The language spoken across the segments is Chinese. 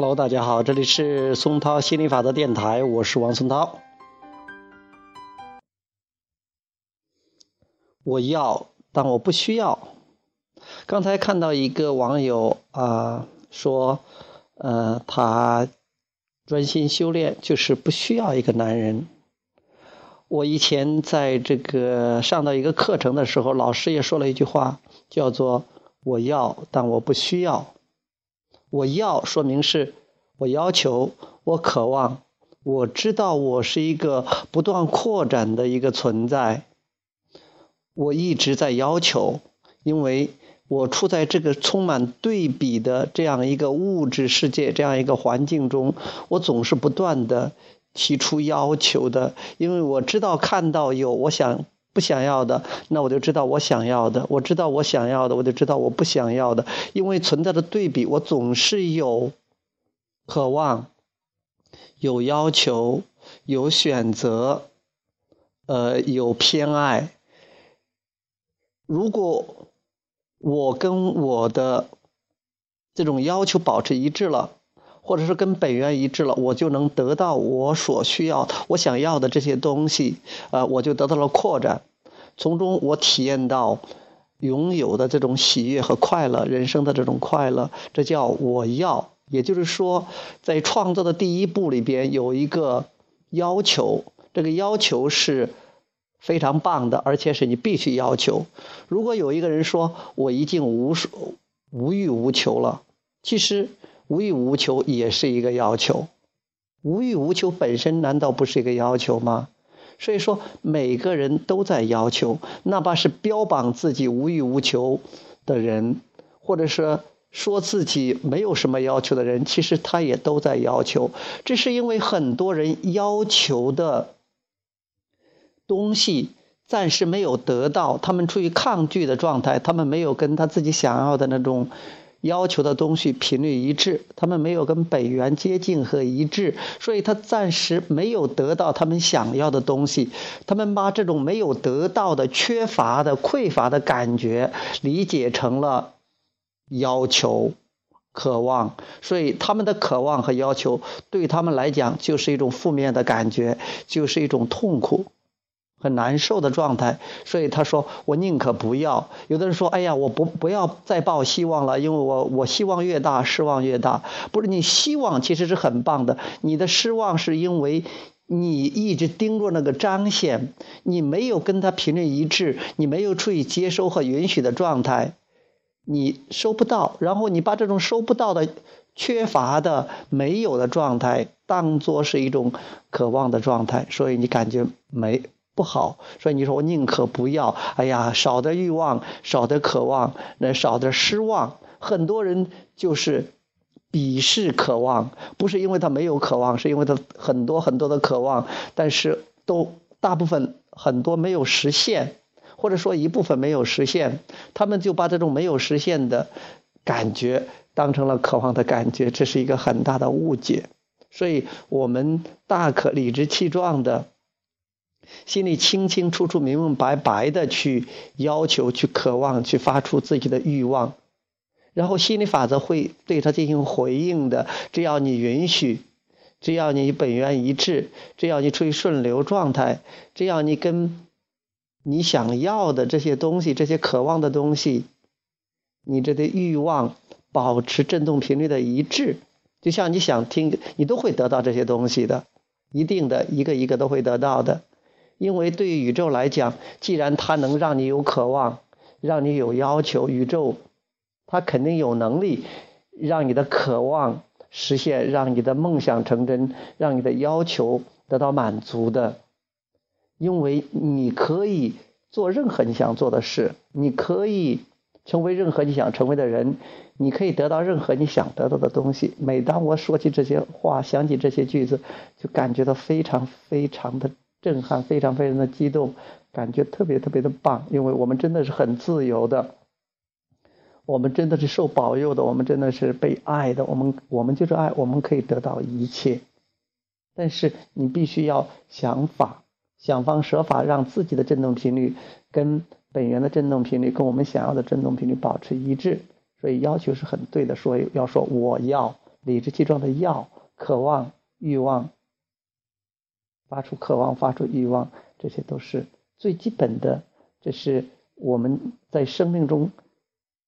Hello，大家好，这里是松涛心理法则电台，我是王松涛。我要，但我不需要。刚才看到一个网友啊说，呃，他专心修炼，就是不需要一个男人。我以前在这个上到一个课程的时候，老师也说了一句话，叫做“我要，但我不需要”。我要说明是我要求，我渴望，我知道我是一个不断扩展的一个存在。我一直在要求，因为我处在这个充满对比的这样一个物质世界这样一个环境中，我总是不断的提出要求的，因为我知道看到有我想。不想要的，那我就知道我想要的；我知道我想要的，我就知道我不想要的。因为存在的对比，我总是有渴望、有要求、有选择，呃，有偏爱。如果我跟我的这种要求保持一致了，或者是跟本源一致了，我就能得到我所需要、我想要的这些东西，呃，我就得到了扩展，从中我体验到拥有的这种喜悦和快乐，人生的这种快乐，这叫我要。也就是说，在创造的第一步里边有一个要求，这个要求是非常棒的，而且是你必须要求。如果有一个人说我已经无无欲无求了，其实。无欲无求也是一个要求，无欲无求本身难道不是一个要求吗？所以说每个人都在要求，哪怕是标榜自己无欲无求的人，或者说说自己没有什么要求的人，其实他也都在要求。这是因为很多人要求的东西暂时没有得到，他们处于抗拒的状态，他们没有跟他自己想要的那种。要求的东西频率一致，他们没有跟本源接近和一致，所以他暂时没有得到他们想要的东西。他们把这种没有得到的、缺乏的、匮乏的感觉理解成了要求、渴望，所以他们的渴望和要求对他们来讲就是一种负面的感觉，就是一种痛苦。很难受的状态，所以他说：“我宁可不要。”有的人说：“哎呀，我不不要再抱希望了，因为我我希望越大，失望越大。”不是你希望其实是很棒的，你的失望是因为你一直盯着那个彰显，你没有跟他频率一致，你没有处于接收和允许的状态，你收不到。然后你把这种收不到的、缺乏的、没有的状态当做是一种渴望的状态，所以你感觉没。不好，所以你说我宁可不要。哎呀，少的欲望，少的渴望，那少的失望。很多人就是鄙视渴望，不是因为他没有渴望，是因为他很多很多的渴望，但是都大部分很多没有实现，或者说一部分没有实现，他们就把这种没有实现的感觉当成了渴望的感觉，这是一个很大的误解。所以我们大可理直气壮的。心里清清楚楚、明明白白的去要求、去渴望、去发出自己的欲望，然后心理法则会对他进行回应的。只要你允许，只要你本源一致，只要你处于顺流状态，只要你跟你想要的这些东西、这些渴望的东西，你这的欲望保持振动频率的一致，就像你想听，你都会得到这些东西的，一定的一个一个都会得到的。因为对宇宙来讲，既然它能让你有渴望，让你有要求，宇宙它肯定有能力让你的渴望实现，让你的梦想成真，让你的要求得到满足的。因为你可以做任何你想做的事，你可以成为任何你想成为的人，你可以得到任何你想得到的东西。每当我说起这些话，想起这些句子，就感觉到非常非常的。震撼，非常非常的激动，感觉特别特别的棒，因为我们真的是很自由的，我们真的是受保佑的，我们真的是被爱的，我们我们就是爱，我们可以得到一切，但是你必须要想法，想方设法让自己的振动频率跟本源的振动频率跟我们想要的振动频率保持一致，所以要求是很对的，所以要说我要。理直气壮的要、渴望、欲望，发出渴望、发出欲望，这些都是最基本的，这是我们在生命中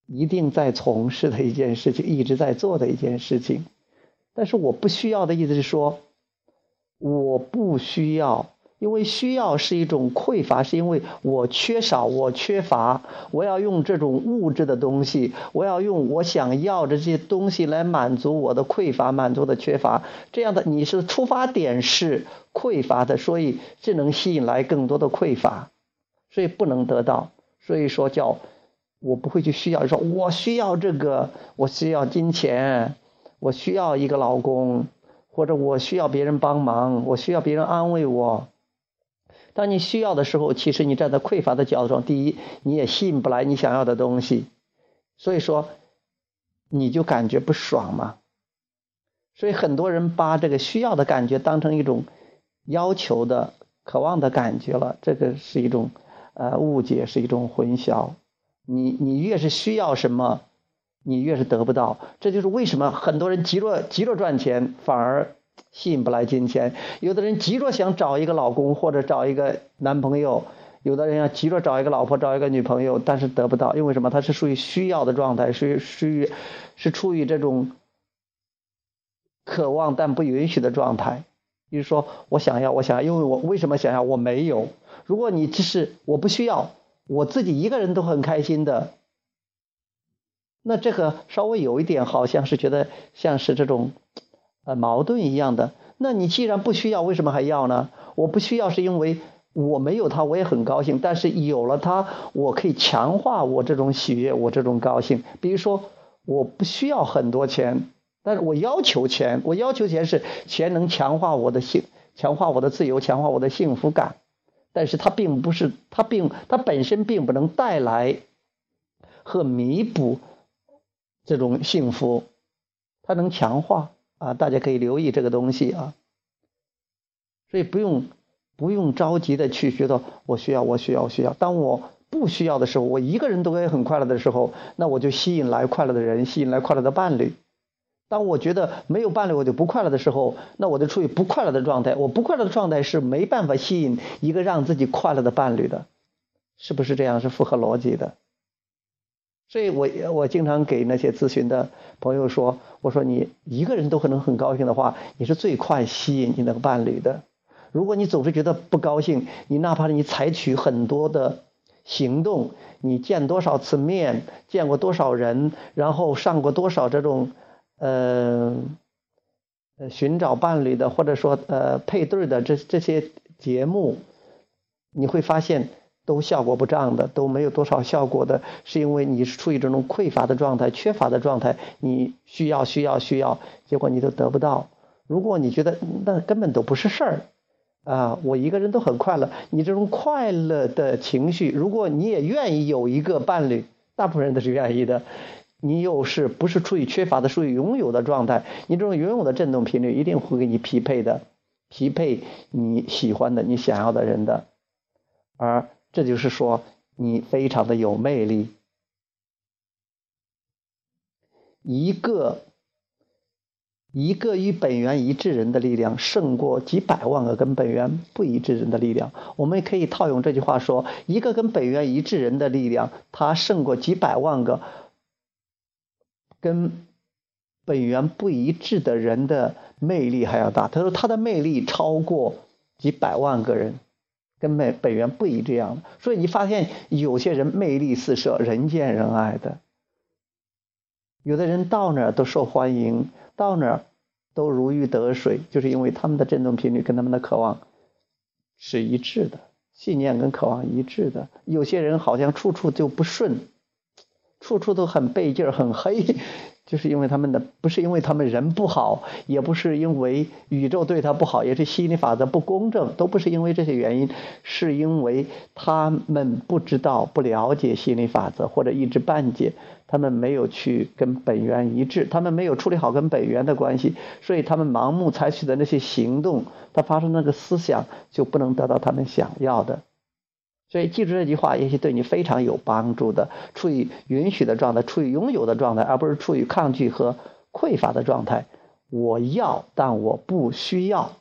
一定在从事的一件事情，一直在做的一件事情。但是我不需要的意思是说，我不需要。因为需要是一种匮乏，是因为我缺少，我缺乏，我要用这种物质的东西，我要用我想要的这些东西来满足我的匮乏，满足的缺乏。这样的你是出发点是匮乏的，所以这能吸引来更多的匮乏，所以不能得到。所以说叫我不会去需要，说我需要这个，我需要金钱，我需要一个老公，或者我需要别人帮忙，我需要别人安慰我。当你需要的时候，其实你站在匮乏的角度上，第一，你也吸引不来你想要的东西，所以说你就感觉不爽嘛。所以很多人把这个需要的感觉当成一种要求的、渴望的感觉了，这个是一种呃误解，是一种混淆。你你越是需要什么，你越是得不到，这就是为什么很多人急着急着赚钱，反而。吸引不来金钱，有的人急着想找一个老公或者找一个男朋友，有的人要急着找一个老婆找一个女朋友，但是得不到，因为什么？他是属于需要的状态，属于属于是处于这种渴望但不允许的状态。比如说，我想要，我想要，因为我为什么想要？我没有。如果你只是我不需要，我自己一个人都很开心的，那这个稍微有一点，好像是觉得像是这种。呃，矛盾一样的。那你既然不需要，为什么还要呢？我不需要是因为我没有它，我也很高兴。但是有了它，我可以强化我这种喜悦，我这种高兴。比如说，我不需要很多钱，但是我要求钱。我要求钱是钱能强化我的幸，强化我的自由，强化我的幸福感。但是它并不是，它并它本身并不能带来和弥补这种幸福，它能强化。啊，大家可以留意这个东西啊，所以不用不用着急的去觉得我需要我需要我需要。当我不需要的时候，我一个人都可以很快乐的时候，那我就吸引来快乐的人，吸引来快乐的伴侣。当我觉得没有伴侣我就不快乐的时候，那我就处于不快乐的状态。我不快乐的状态是没办法吸引一个让自己快乐的伴侣的，是不是这样？是符合逻辑的。所以我我经常给那些咨询的朋友说，我说你一个人都可能很高兴的话，你是最快吸引你那个伴侣的。如果你总是觉得不高兴，你哪怕你采取很多的行动，你见多少次面，见过多少人，然后上过多少这种呃呃寻找伴侣的或者说呃配对的这这些节目，你会发现。都效果不彰的，都没有多少效果的，是因为你是处于这种匮乏的状态、缺乏的状态，你需要、需要、需要，结果你都得不到。如果你觉得那根本都不是事儿，啊，我一个人都很快乐，你这种快乐的情绪，如果你也愿意有一个伴侣，大部分人都是愿意的，你又是不是处于缺乏的、属于拥有的状态？你这种拥有的振动频率一定会给你匹配的，匹配你喜欢的、你想要的人的，而。这就是说，你非常的有魅力。一个一个与本源一致人的力量，胜过几百万个跟本源不一致人的力量。我们也可以套用这句话说：一个跟本源一致人的力量，它胜过几百万个跟本源不一致的人的魅力还要大。他说，他的魅力超过几百万个人。跟本本源不一这样的，所以你发现有些人魅力四射，人见人爱的；有的人到哪儿都受欢迎，到哪儿都如鱼得水，就是因为他们的振动频率跟他们的渴望是一致的，信念跟渴望一致的。有些人好像处处就不顺，处处都很背劲儿，很黑。就是因为他们的不是因为他们人不好，也不是因为宇宙对他不好，也是吸引力法则不公正，都不是因为这些原因，是因为他们不知道、不了解吸引力法则，或者一知半解，他们没有去跟本源一致，他们没有处理好跟本源的关系，所以他们盲目采取的那些行动，他发生那个思想就不能得到他们想要的。所以记住这句话，也许对你非常有帮助的。处于允许的状态，处于拥有的状态，而不是处于抗拒和匮乏的状态。我要，但我不需要。